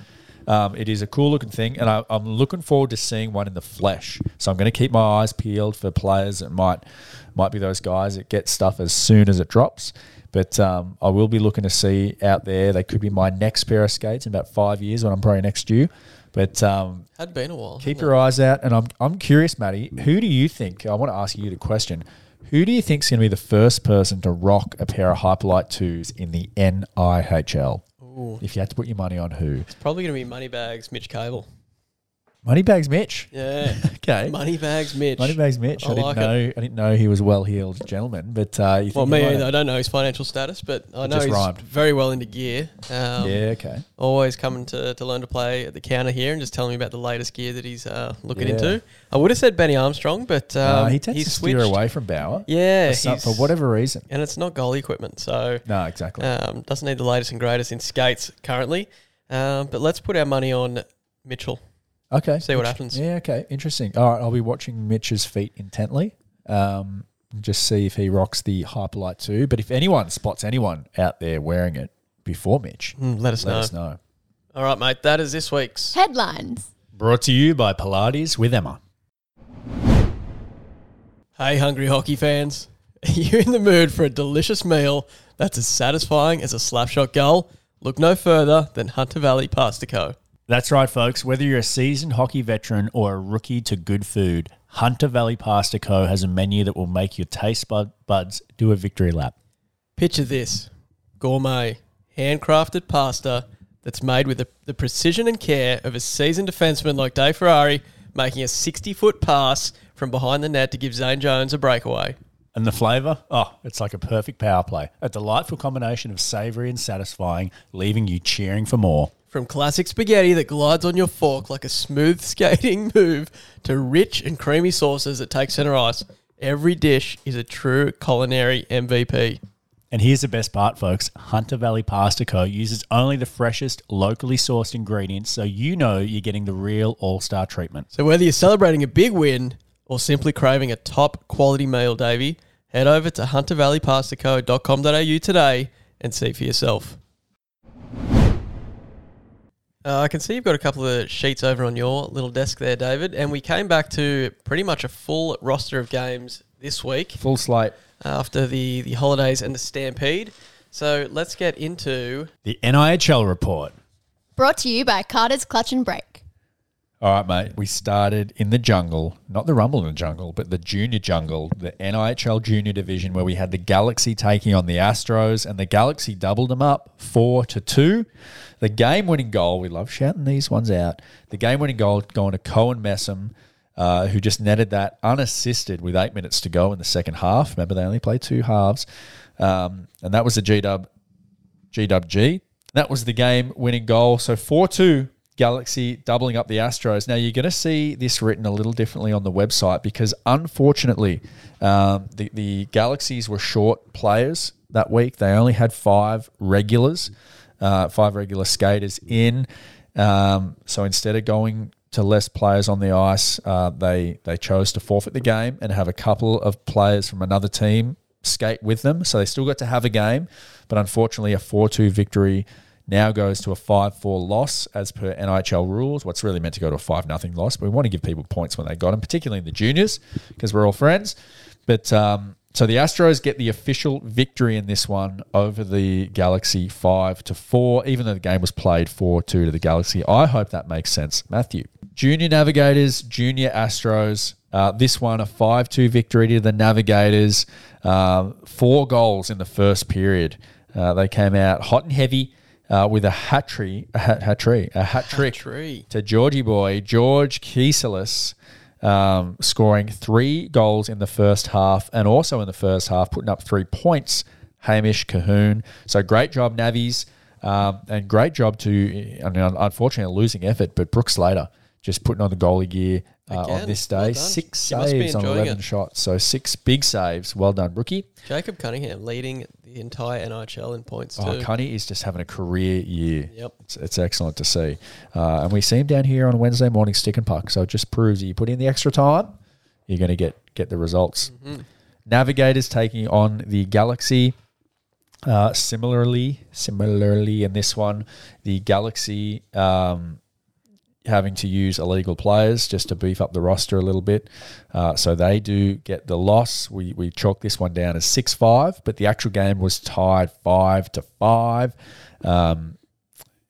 um, it is a cool looking thing, and I, I'm looking forward to seeing one in the flesh. So I'm going to keep my eyes peeled for players that might might be those guys that get stuff as soon as it drops. But um, I will be looking to see out there. They could be my next pair of skates in about five years when I'm probably next due. But um, Had been a while. keep hadn't your eyes out. And I'm, I'm curious, Matty, who do you think? I want to ask you the question. Who do you think is going to be the first person to rock a pair of Hyperlite 2s in the NIHL? Ooh. If you had to put your money on who? It's probably going to be Moneybags Mitch Cable. Moneybags Mitch. Yeah. (laughs) Okay. Moneybags Mitch. Moneybags Mitch. I, I didn't like know. I didn't know he was a well-heeled gentleman, but uh, you Well, me either. I don't know his financial status, but I know he's rhymed. very well into gear. Um, yeah. Okay. Always coming to, to learn to play at the counter here and just telling me about the latest gear that he's uh, looking Yeah. into. I would have said Benny Armstrong, but um, Uh, he tends he's to switched. steer away from Bauer. Yeah, for, for whatever reason. And it's not goalie equipment, so No, exactly. um, doesn't need the latest and greatest in skates currently. Um, but let's put our money on Mitchell. Okay. See what happens. Yeah, okay. Interesting. All right, I'll be watching Mitch's feet intently. Um, just see if he rocks the Hyperlite 2. But if anyone spots anyone out there wearing it before Mitch, Mm, let us let know. us know. All right, mate. That is this week's. Headlines. Brought to you by Pilates with Emma. Hey, hungry hockey fans. (laughs) Are you in the mood for a delicious meal that's as satisfying as a slapshot goal? Look no further than Hunter Valley Pasta Co. That's right, folks. Whether you're a seasoned hockey veteran or a rookie to good food, Hunter Valley Pasta Co. has a menu that will make your taste bud- buds do a victory lap. Picture this gourmet, handcrafted pasta that's made with the, the precision and care of a seasoned defenseman like Dave Ferrari, making a 60 foot pass from behind the net to give Zane Jones a breakaway. And the flavour? Oh, it's like a perfect power play. A delightful combination of savoury and satisfying, leaving you cheering for more. From classic spaghetti that glides on your fork like a smooth (laughs) skating move to rich and creamy sauces that take center ice, every dish is a true culinary MVP. And here's the best part, folks Hunter Valley Pasta Co. uses only the freshest, locally sourced ingredients, so you know you're getting the real all star treatment. So whether you're celebrating a big win or simply craving a top quality meal, Davey, head over to huntervalleypastaco.com.au today and see for yourself. Uh, I can see you've got a couple of sheets over on your little desk there, David, and we came back to pretty much a full roster of games this week Full slate. after the, the holidays and the stampede. So let's get into The NIHL report. Brought to you by Carter's Clutch and Brake. All right, mate. We started in the jungle, not the Rumble in the jungle, but the junior jungle, the NIHL junior division, where we had the Galaxy taking on the Astros, and the Galaxy doubled them up four to two. The game-winning goal, we love shouting these ones out. The game-winning goal going to Cohen Messam, uh, who just netted that unassisted with eight minutes to go in the second half. Remember, they only play two halves, um, and that was the G Dub GWG. That was the game winning goal. So 4 2 Galaxy doubling up the Astros. Now you're going to see this written a little differently on the website because unfortunately, um, the, the Galaxies were short players that week. They only had five regulars, uh, five regular skaters in. Um, so instead of going to less players on the ice, uh, they they chose to forfeit the game and have a couple of players from another team skate with them. So they still got to have a game, but unfortunately, a 4 2 victory now goes to a 5 4 loss as per NIHL rules. What's really meant to go to a 5 0 loss, but we want to give people points when they got them, particularly the juniors, because we're all friends. But um, so the Astros get the official victory in this one over the Galaxy 5 to 4, even though the game was played 4 2 to the Galaxy. I hope that makes sense. Matthew. Junior Navigators, Junior Astros. Uh, this one, a 5 2 victory to the Navigators. Um, four goals in the first period. Uh, they came out hot and heavy uh, with a hat trick, a hat, hat trick, a hat trick to Georgie boy, George Kieselis, um, scoring three goals in the first half and also in the first half, putting up three points. Hamish Cahoon. So great job, Navies. Um, and great job to, I mean, unfortunately, a losing effort, but Brooke Slater just putting on the goalie gear uh, on this day. done. six saves on 11 it. shots. So six big saves. Well done, rookie. Jacob Cunningham leading the entire NHL in points Oh, too. Cunny is just having a career year. Yep. It's, it's excellent to see. Uh, and we see him down here on Wednesday morning stick and puck. So it just proves that you put in the extra time, you're going to get get the results. Mm-hmm. Navigators taking on the Galaxy. Uh, similarly, similarly in this one, the Galaxy um, having to use illegal players just to beef up the roster a little bit. Uh, so they do get the loss. We we chalk this one down as six five, but the actual game was tied five to five. Um,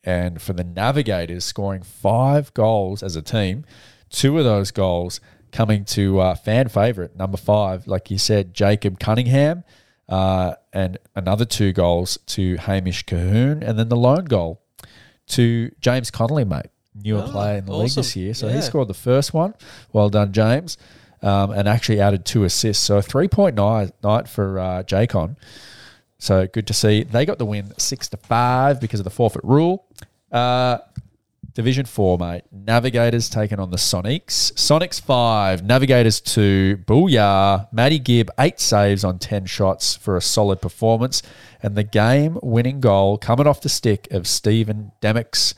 and for the Navigators, scoring five goals as a team, two of those goals coming to uh, fan favorite number five, like you said, Jacob Cunningham, uh, and another two goals to Hamish Cahoon, and then the lone goal to James Connolly, mate, newer Oh, player in the league this year. So Yeah. he scored the first one. Well done, James. Um, and actually added two assists. So a three point night, night for uh, Jacon. So good to see. They got the win six to five because of the forfeit rule. Uh, Division four, mate. Navigators taking on the Sonics. Sonics five, Navigators two. Booyah. Matty Gibb, eight saves on 10 shots for a solid performance. And the game winning goal coming off the stick of Stephen Demix.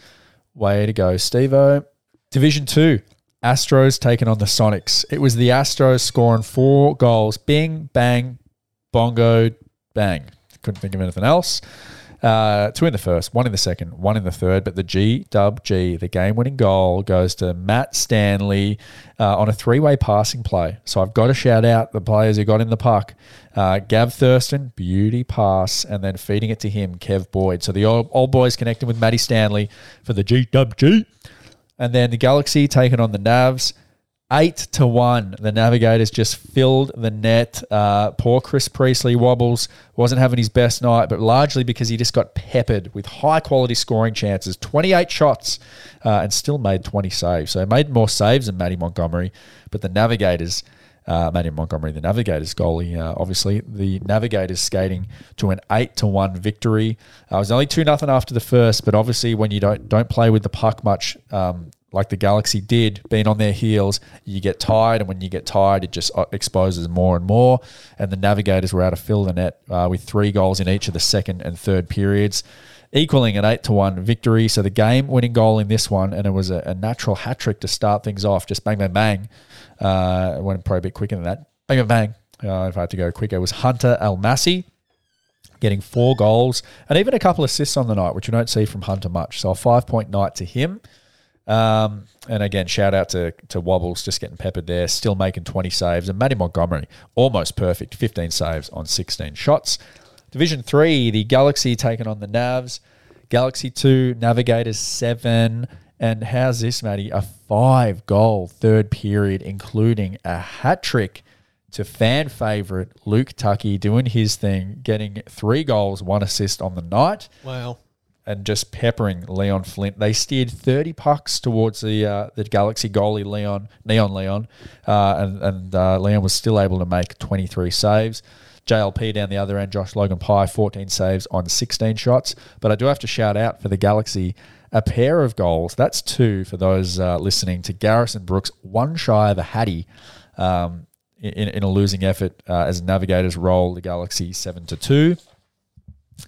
Way to go, Stevo. Division two, Astros taking on the Sonics. It was the Astros scoring four goals. Bing, bang, bongo, bang. Couldn't think of anything else. Uh, two in the first, one in the second, one in the third. But the G dub G, the game winning goal, goes to Matt Stanley uh, on a three way passing play. So I've got to shout out the players who got in the puck. Uh, Gav Thurston, beauty pass, and then feeding it to him, Kev Boyd. So the old, old boys connecting with Matty Stanley for the G dub G. And then the Galaxy taking on the Navs. Eight to one. The Navigators just filled the net. Uh, poor Chris Priestley wobbles. Wasn't having his best night, but largely because he just got peppered with high quality scoring chances. 28 shots uh, and still made 20 saves. So he made more saves than Matty Montgomery. But the Navigators, uh, Matty Montgomery, the Navigators goalie, uh, obviously, the Navigators skating to an 8 to 1 victory. Uh, it was only 2 nothing after the first, but obviously, when you don't, don't play with the puck much, um, like the Galaxy did, being on their heels, you get tired, and when you get tired, it just uh, exposes more and more. And the Navigators were able to fill the net uh, with three goals in each of the second and third periods, equaling an eight to one victory. So the game-winning goal in this one, and it was a, a natural hat trick to start things off. Just bang, bang, bang. Uh, it went probably a bit quicker than that. Bang, bang, bang. Uh, if I had to go quicker, it was Hunter Almasi getting four goals and even a couple assists on the night, which you don't see from Hunter much. So a five-point night to him. Um, and again, shout out to, to Wobbles just getting peppered there, still making 20 saves. And Matty Montgomery, almost perfect, 15 saves on 16 shots. Division three, the Galaxy taking on the Navs. Galaxy two, Navigators seven. And how's this, Matty? A five goal third period, including a hat trick to fan favorite Luke Tucky doing his thing, getting three goals, one assist on the night Wow. And just peppering Leon Flint. They steered 30 pucks towards the uh, the Galaxy goalie Leon Neon Leon, uh, and and uh, Leon was still able to make 23 saves. JLP down the other end, Josh Logan Pye, 14 saves on 16 shots. But I do have to shout out for the Galaxy a pair of goals. That's two for those uh, listening to Garrison Brooks, one shy of a Hattie. Um, in, in a losing effort uh, as Navigators roll the Galaxy 7 to 2.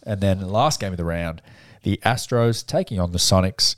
And then last game of the round, the Astros taking on the Sonics.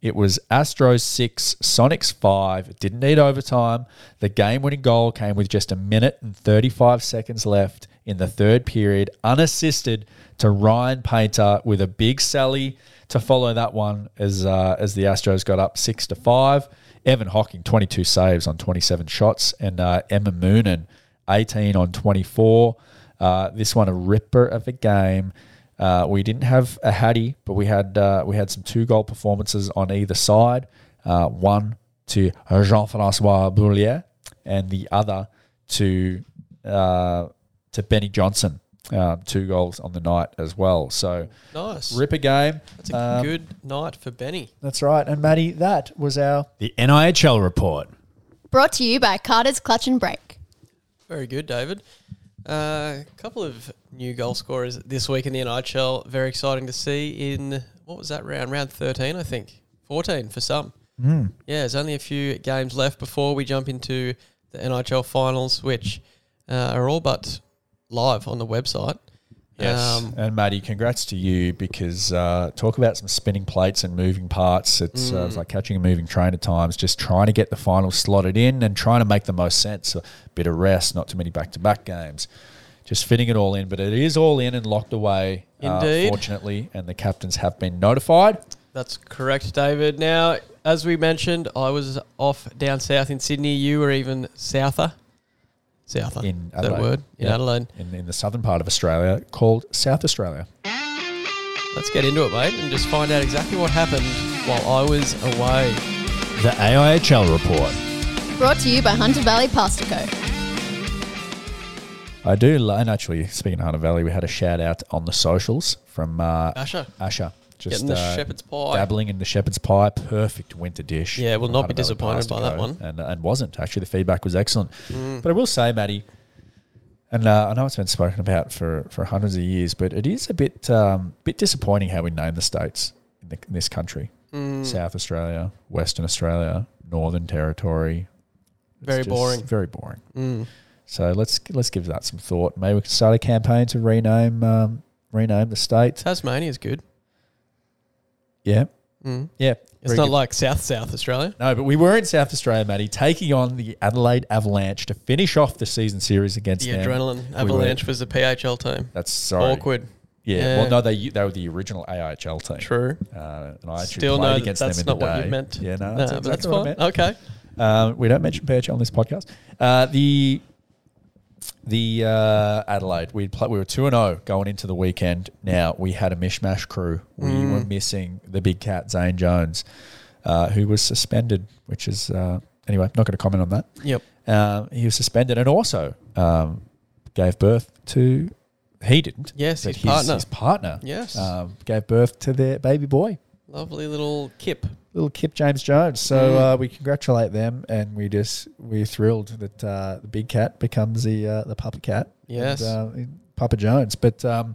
It was Astros 6, Sonics 5. It didn't need overtime. The game winning goal came with just a minute and 35 seconds left in the third period, unassisted to Ryan Painter with a big sally to follow that one as uh, as the Astros got up 6 to 5. Evan Hocking, 22 saves on 27 shots, and uh, Emma Moonen, 18 on 24. Uh, this one a ripper of a game. Uh, we didn't have a Hattie, but we had uh, we had some two goal performances on either side. Uh, one to Jean Francois Boulier, and the other to uh, to Benny Johnson. Um, two goals on the night as well. So Nice. ripper game. That's a Um, good night for Benny. That's right. And Matty, that was our The NIHL report. Brought to you by Carter's Clutch and Brake. Very good, David. A couple of new goal scorers this week in the NHL. Very exciting to see in what was that round? Round 13, I think. 14 for some. Mm. Yeah, there's only a few games left before we jump into the NHL finals, which uh, are all but live on the website. Um, and Maddie, congrats to you because uh, talk about some spinning plates and moving parts. It's, uh, it's like catching a moving train at times. Just trying to get the finals slotted in and trying to make the most sense. A bit of rest, not too many back-to-back games. Just fitting it all in, but it is all in and locked away. uh, Indeed. fortunately, and the captains have been notified. That's correct, David. Now, as we mentioned, I was off down south in Sydney. You were even souther. Souther. In Is that a Adelaide. word? In Yeah. Adelaide. in, in the southern part of Australia called South Australia. Let's get into it, mate, and just find out exactly what happened while I was away. The AIHL report. Brought to you by Hunter Valley Pasta Co. I do, and actually, speaking of Hunter Valley, we had a shout out on the socials from uh, Asher, Asher. Just getting the uh, shepherd's pie. dabbling in the shepherd's pie, perfect winter dish. Yeah, will not be disappointed by that one. and and wasn't actually. The feedback was excellent, Mm. but I will say, Maddie, and uh, I know it's been spoken about for, for hundreds of years, but it is a bit um, bit disappointing how we name the states in, the, in this country: Mm. South Australia, Western Australia, Northern Territory. It's Very boring. Very boring. Mm. So let's let's give that some thought. Maybe we can start a campaign to rename um, rename the state. Tasmania is good. Yeah, Mm. yeah. It's very not good. like South South Australia. No, but we were in South Australia, Matty, taking on the Adelaide Avalanche to finish off the season series against The them. adrenaline were- avalanche was the PHL team. That's sorry. Awkward. Yeah. Yeah. Well, no, they they were the original AIHL team. True. Uh, and I actually Still played know that against that's them in not the what you meant. Yeah, no, No, that's but exactly that's what I fine. meant. Okay. Um, we don't mention PHL on this podcast. Uh, the the uh, Adelaide, we play, we were two and zero going into the weekend. Now we had a mishmash crew. We Mm. were missing the big cat Zane Jones, uh, who was suspended. Which is uh, anyway, not going to comment on that. Yep. Um, he was suspended and also um, gave birth to. He didn't. Yes, but his partner. His partner. Yes. Um, gave birth to their baby boy Lovely little kip. little Kip James Jones. So Mm. uh, we congratulate them, and we just we're thrilled that uh, the big cat becomes the uh, the Papa Cat. Yes. and, uh, Papa Jones. But um,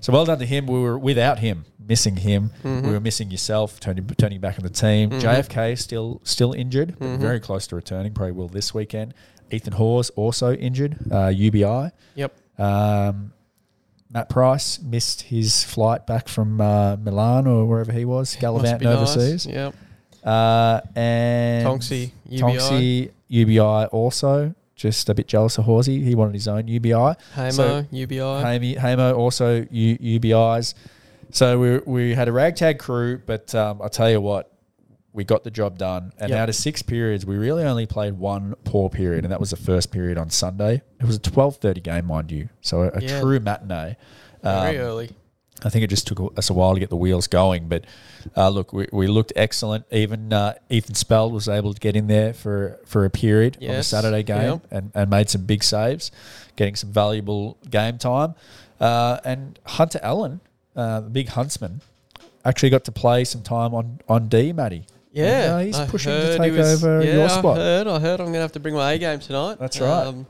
so well done to him. We were without him, missing him. Mhm. We were missing yourself, turning turning back on the team. Mhm. JFK still still injured, but Mhm. very close to returning. Probably will this weekend. Ethan Hawes also injured, uh, UBI. Yep. Um, Matt Price missed his flight back from uh, Milan or wherever he was, gallivanting be nice. overseas. Yep. Uh, and Tonksy, UBI. Tonksy, UBI also. Just a bit jealous of Horsey. He wanted his own UBI. Hamo, So- UBI. Hamo, Hamo also U, UBIs. So we, we had a ragtag crew, but um, I'll tell you what, we got the job done. And Yep. out of six periods, we really only played one poor period, and that was the first period on Sunday. It was a twelve thirty game, mind you, so a, a Yeah. true matinee. Very Um, early. I think it just took us a while to get the wheels going, but uh, look, we, we looked excellent. Even uh, Ethan Spell was able to get in there for, for a period on the Saturday game and, and made some big saves, getting some valuable game time. Uh, and Hunter Allen, uh, the big huntsman, actually got to play some time on, on D, Matty. Yeah, uh, he's I pushing to take was- over yeah, your spot. I heard. I heard. I'm gonna have to bring my A game tonight. That's right. Um,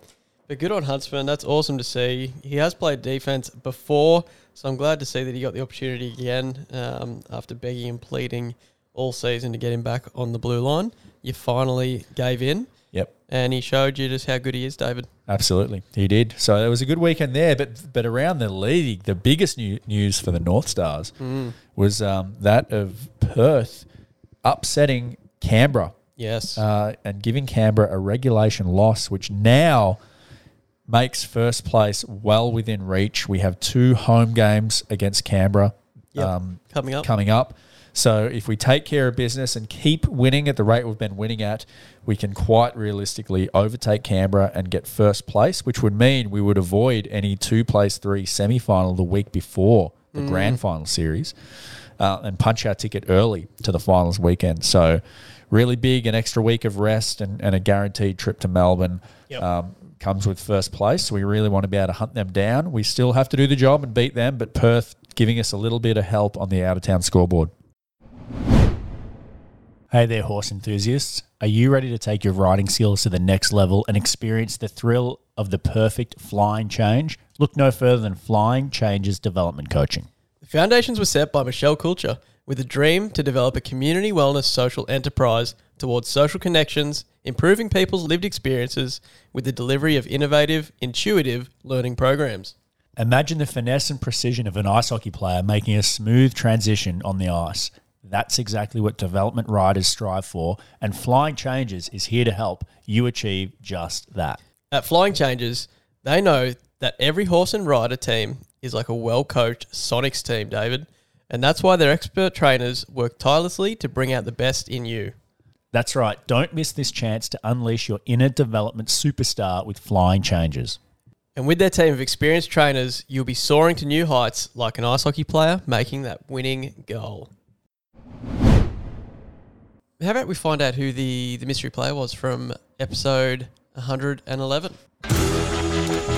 but good on Huntsman. That's awesome to see. He has played defense before, so I'm glad to see that he got the opportunity again um, after begging and pleading all season to get him back on the blue line. You finally gave in, Yep. and he showed you just how good he is, David. Absolutely, he did. So it was a good weekend there. But but around the league, the biggest new, news for the North Stars Mm. was um, that of Perth upsetting Canberra Yes. uh, and giving Canberra a regulation loss, which now makes first place well within reach. We have two home games against Canberra Yep. um, Coming up. coming up. So if we take care of business and keep winning at the rate we've been winning at, we can quite realistically overtake Canberra and get first place, which would mean we would avoid any two place three semi final the week before the Mm. grand final series uh, and punch our ticket early to the finals weekend. So really big, an extra week of rest and, and a guaranteed trip to Melbourne. Yep. Um, comes with first place. So we really want to be able to hunt them down. We still have to do the job and beat them, but Perth giving us a little bit of help on the out of town scoreboard. Hey there, horse enthusiasts. Are you ready to take your riding skills to the next level and experience the thrill of the perfect flying change? Look no further than Flying Changes Development Coaching. The foundations were set by Michelle Kulcher with a dream to develop a community wellness social enterprise towards social connections, improving people's lived experiences with the delivery of innovative, intuitive learning programs. Imagine the finesse and precision of an ice hockey player making a smooth transition on the ice. That's exactly what development riders strive for, and Flying Changes is here to help you achieve just that. At Flying Changes, they know that every horse and rider team is like a well coached Sonics team, David. And that's why their expert trainers work tirelessly to bring out the best in you. That's right. Don't miss this chance to unleash your inner development superstar with Flying Changes. And with their team of experienced trainers, you'll be soaring to new heights like an ice hockey player making that winning goal. How about we find out who the, the mystery player was from episode 111?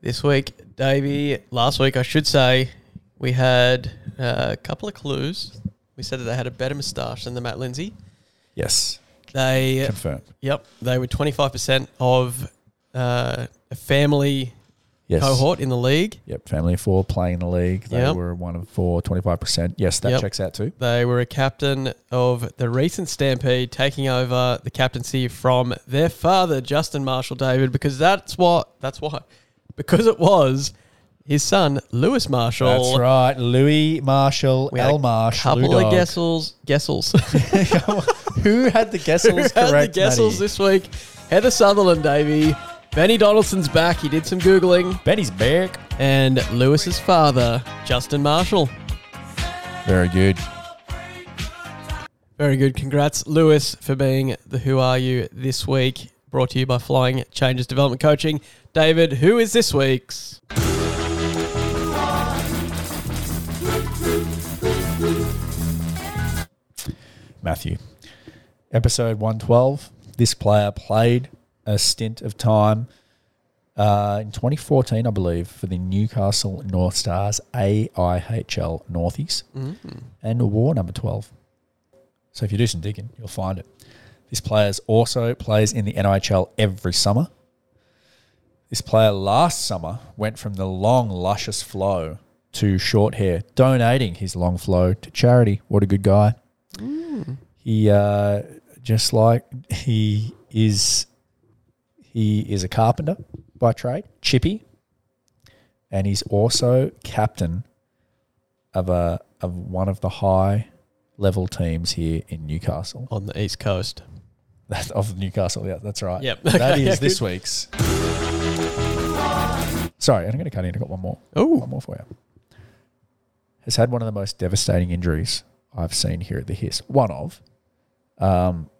This week, Davey, last week, I should say, we had uh, a couple of clues. We said that they had a better moustache than the Matt Lindsay. Yes, They confirmed. Yep, they were twenty five percent of uh, a family Yes. cohort in the league. Yep, family of four playing in the league. They Yep. were one of four, 25%. Yes, that Yep. checks out too. They were a captain of the recent Stampede, taking over the captaincy from their father, Justin Marshall David, because that's what that's why because it was his son, Lewis Marshall. That's right. Louis Marshall, We had L a Marsh, couple of Dog. Guessels, Guessels. (laughs) Who had the Who Gessels had the Guessels Matty? this week? Heather Sutherland, Davey. Benny Donaldson's back. He did some googling. Benny's back. And Lewis's father, Justin Marshall. Very good. Very good. Congrats, Lewis, for being the Who Are You this week. Brought to you by Flying Changes Development Coaching. David, who is this week's? Matthew. Episode 112. This player played a stint of time uh, in 2014, I believe, for the Newcastle North Stars AIHL Northies and wore number 12. So if you do some digging, you'll find it. This player also plays in the NIHL every summer. This player last summer went from the long, luscious flow to short hair, donating his long flow to charity. What a good guy. He uh, just like he is he is a carpenter by trade, chippy, and he's also captain of a of one of the high level teams here in Newcastle. On the East Coast. That's (laughs) of Newcastle, yeah, that's right. Yep. That (laughs) is this week's. Sorry, I'm going to cut in. I've got one more. Oh, One more for you. Has had one of the most devastating injuries I've seen here at the HIS. One of, um,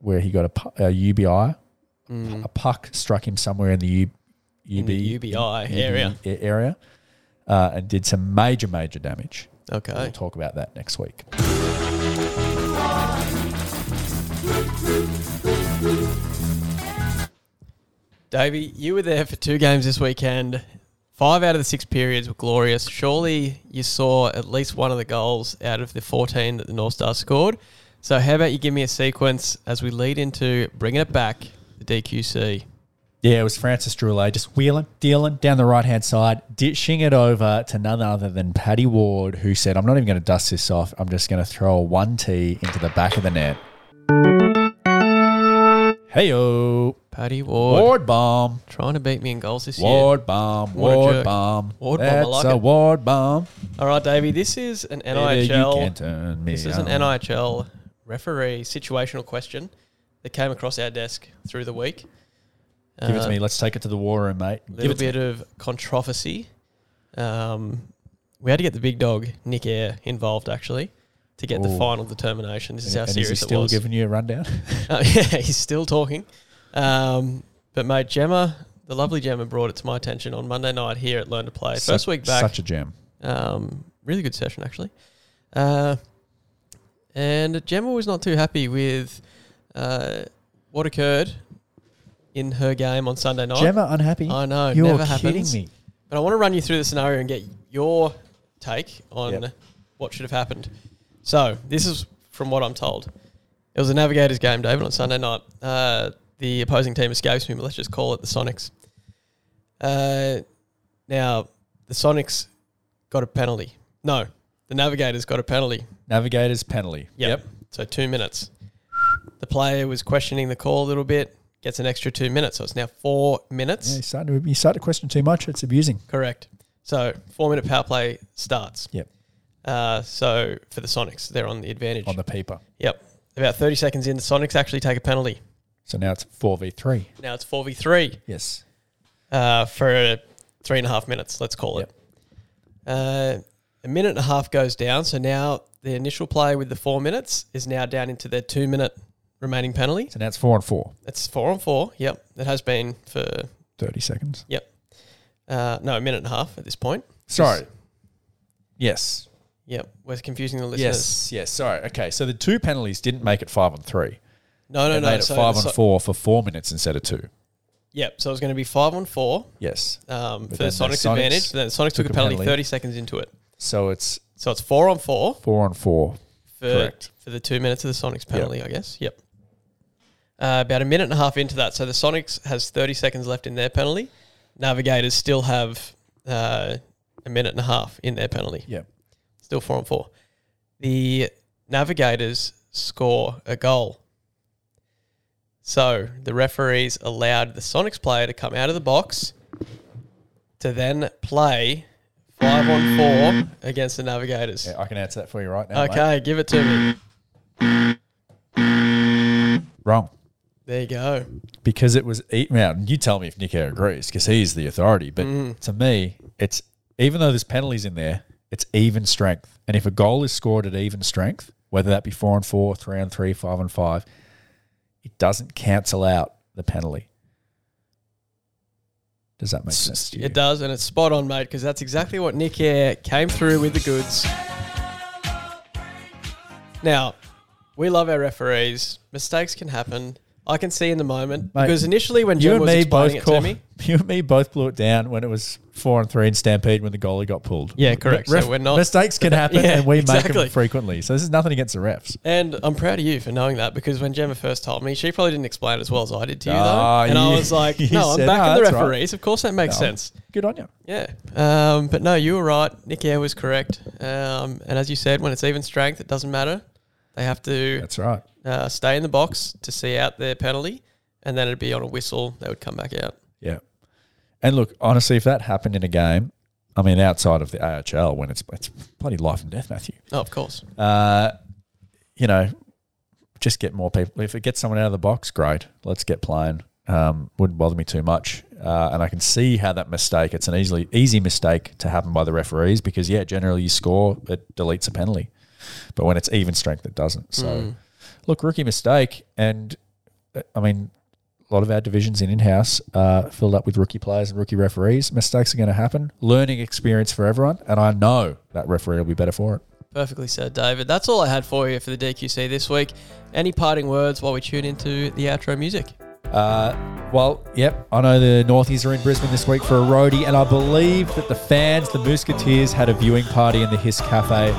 where he got a, a UBI, a puck struck him somewhere in the U, In the UBI area. area, uh, and did some major, major damage. Okay, we'll talk about that next week. Davey, you were there for two games this weekend. Five out of the six periods were glorious. Surely you saw at least one of the goals out of the 14 that the North Stars scored. So, how about you give me a sequence as we lead into bringing it back, the DQC? Yeah, it was Francis Droulet just wheeling, dealing down the right hand side, dishing it over to none other than Paddy Ward, who said, I'm not even going to dust this off. I'm just going to throw a 1T into the back of the net. Heyo. Paddy Ward, Ward bomb. trying to beat me in goals this year. Ward bomb. What a Ward jerk. bomb. Ward bomb, I That's like a it. Ward bomb. All right, Davey, this is an Baby, you can't turn me This is an on. NIHL referee situational question that came across our desk through the week. Give it Uh, to me. Let's take it to the war room, mate. A Give little it to me. bit of controversy. Um, we had to get the big dog Nick Air involved actually to get the Ooh. final determination. This is how And is he serious it still was. giving you a rundown? Uh, (laughs) yeah, he's still talking. Um, but mate, Gemma, the lovely Gemma, brought it to my attention on Monday night here at Learn to Play. First Such- week back, Such a gem. um, really good session actually. Uh, and Gemma was not too happy with uh, what occurred in her game on Sunday night. Gemma unhappy? I know, You're never kidding happens. me. But I want to run you through the scenario and get your take on Yep. what should have happened. So this is from what I'm told. It was a Navigators game, David, on Sunday night. Uh, the opposing team escapes me, but let's just call it the Sonics. Uh, now the Sonics got a penalty. No, the Navigators got a penalty. Navigators penalty. Yep. So two minutes. The player was questioning the call a little bit. Gets an extra two minutes, so it's now four minutes. Yeah, you start to you start to question too much. It's abusing. Correct. So four minute power play starts. Yep. Uh, so for the Sonics, they're on the advantage. On the peeper. yep. About 30 seconds in, the Sonics actually take a penalty. So now it's four v three. Now it's 4v3 Yes. uh, for three and a half minutes, let's call it. Uh, a minute and a half goes down. So now the initial play with the four minutes is now down into their two minute remaining penalty. So now it's four and four. It's four on four. Yep. It has been for, Thirty seconds. yep. Uh, no, a minute and a half at this point. Sorry. Yes. Yep. We're confusing the listeners. Yes. Yes. Sorry. Okay. So the two penalties didn't make it five on three. No, no, They no. made it so five on So- four for four minutes instead of two. Yep. So it was going to be five on four Yes. um, for the the Sonics, advantage. But then the Sonics took, took a penalty, penalty. 30 seconds into it. So it's So it's four on four four on four. for, Correct. for the two minutes of the Sonics penalty, I guess. Yep. Uh, about a minute and a half into that. So the Sonics has 30 seconds left in their penalty. Navigators still have uh, a minute and a half in their penalty. Yeah. Still four on four. The Navigators score a goal. So the referees allowed the Sonics player to come out of the box to then play five on four against the Navigators. Yeah, I can answer that for you right now. mate. Okay, give it to me. Wrong. There you go. because it was e- now you tell me if Nick Air agrees because he's the authority but Mm. to me it's even though there's penalties in there it's even strength and if a goal is scored at even strength whether that be four and four three and three five and five it doesn't cancel out the penalty does that make sense to you It does, and it's spot on, mate, because that's exactly what Nick Air came through with the goods. Now, we love our referees. Mistakes can happen. I can see in the moment Mate, because initially when you and was me explaining both it call, to me, (laughs) you and me both blew it down when it was four and three in Stampede when the goalie got pulled. Yeah, correct. So we're not- mistakes can (laughs) happen Yeah, and we make them frequently. So this is nothing against the refs. and I'm proud of you for knowing that because when Gemma first told me, she probably didn't explain it as well as I did to you, Ah, though. And I was like, (laughs) no, I'm said, backing "No, the that's right." referees. Of course, that makes No. sense. Good on you. Yeah. Um, but no, you were right. Nick Air was correct. Um, and as you said, when it's even strength, it doesn't matter. They have to That's right. uh, stay in the box to see out their penalty, and then it'd be on a whistle. They would come back out. Yeah. And look, honestly, if that happened in a game, I mean, outside of the AHL, when it's it's bloody life and death, Matthew. Oh, of course. Uh, you know, just get more people. If it gets someone out of the box, great. Let's get playing. Um, wouldn't bother me too much. Uh, and I can see how that mistake. It's an easily easy mistake to happen by the referees because yeah, generally you score, it deletes a penalty. But when it's even strength, it doesn't. So, Mm. look, rookie mistake, and uh, I mean, a lot of our divisions in in-house uh, filled up with rookie players and rookie referees. Mistakes are going to happen. Learning experience for everyone, and I know that referee will be better for it. Perfectly said, David. That's all I had for you for the DQC this week. Any parting words while we tune into the outro music? Uh, well, yep, I know the Northies are in Brisbane this week for a roadie, and I believe that the fans, the Musketeers, had a viewing party in the Hiss Cafe.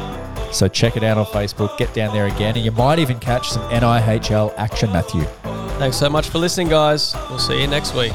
So check it out on Facebook, get down there again, and you might even catch some NIHL action, Matthew. Thanks so much for listening, guys. We'll see you next week.